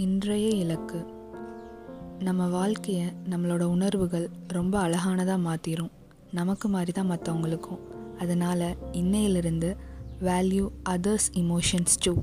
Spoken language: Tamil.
இன்றைய இலக்கு. நம்ம வாழ்க்கையை நம்மளோட உணர்வுகள் ரொம்ப அழகானதாக மாற்றிரும் நமக்கு மாதிரி தான் மற்றவங்களுக்கும் அதனால் இன்னையிலிருந்து வேல்யூ அதர்ஸ் இமோஷன்ஸ் டூ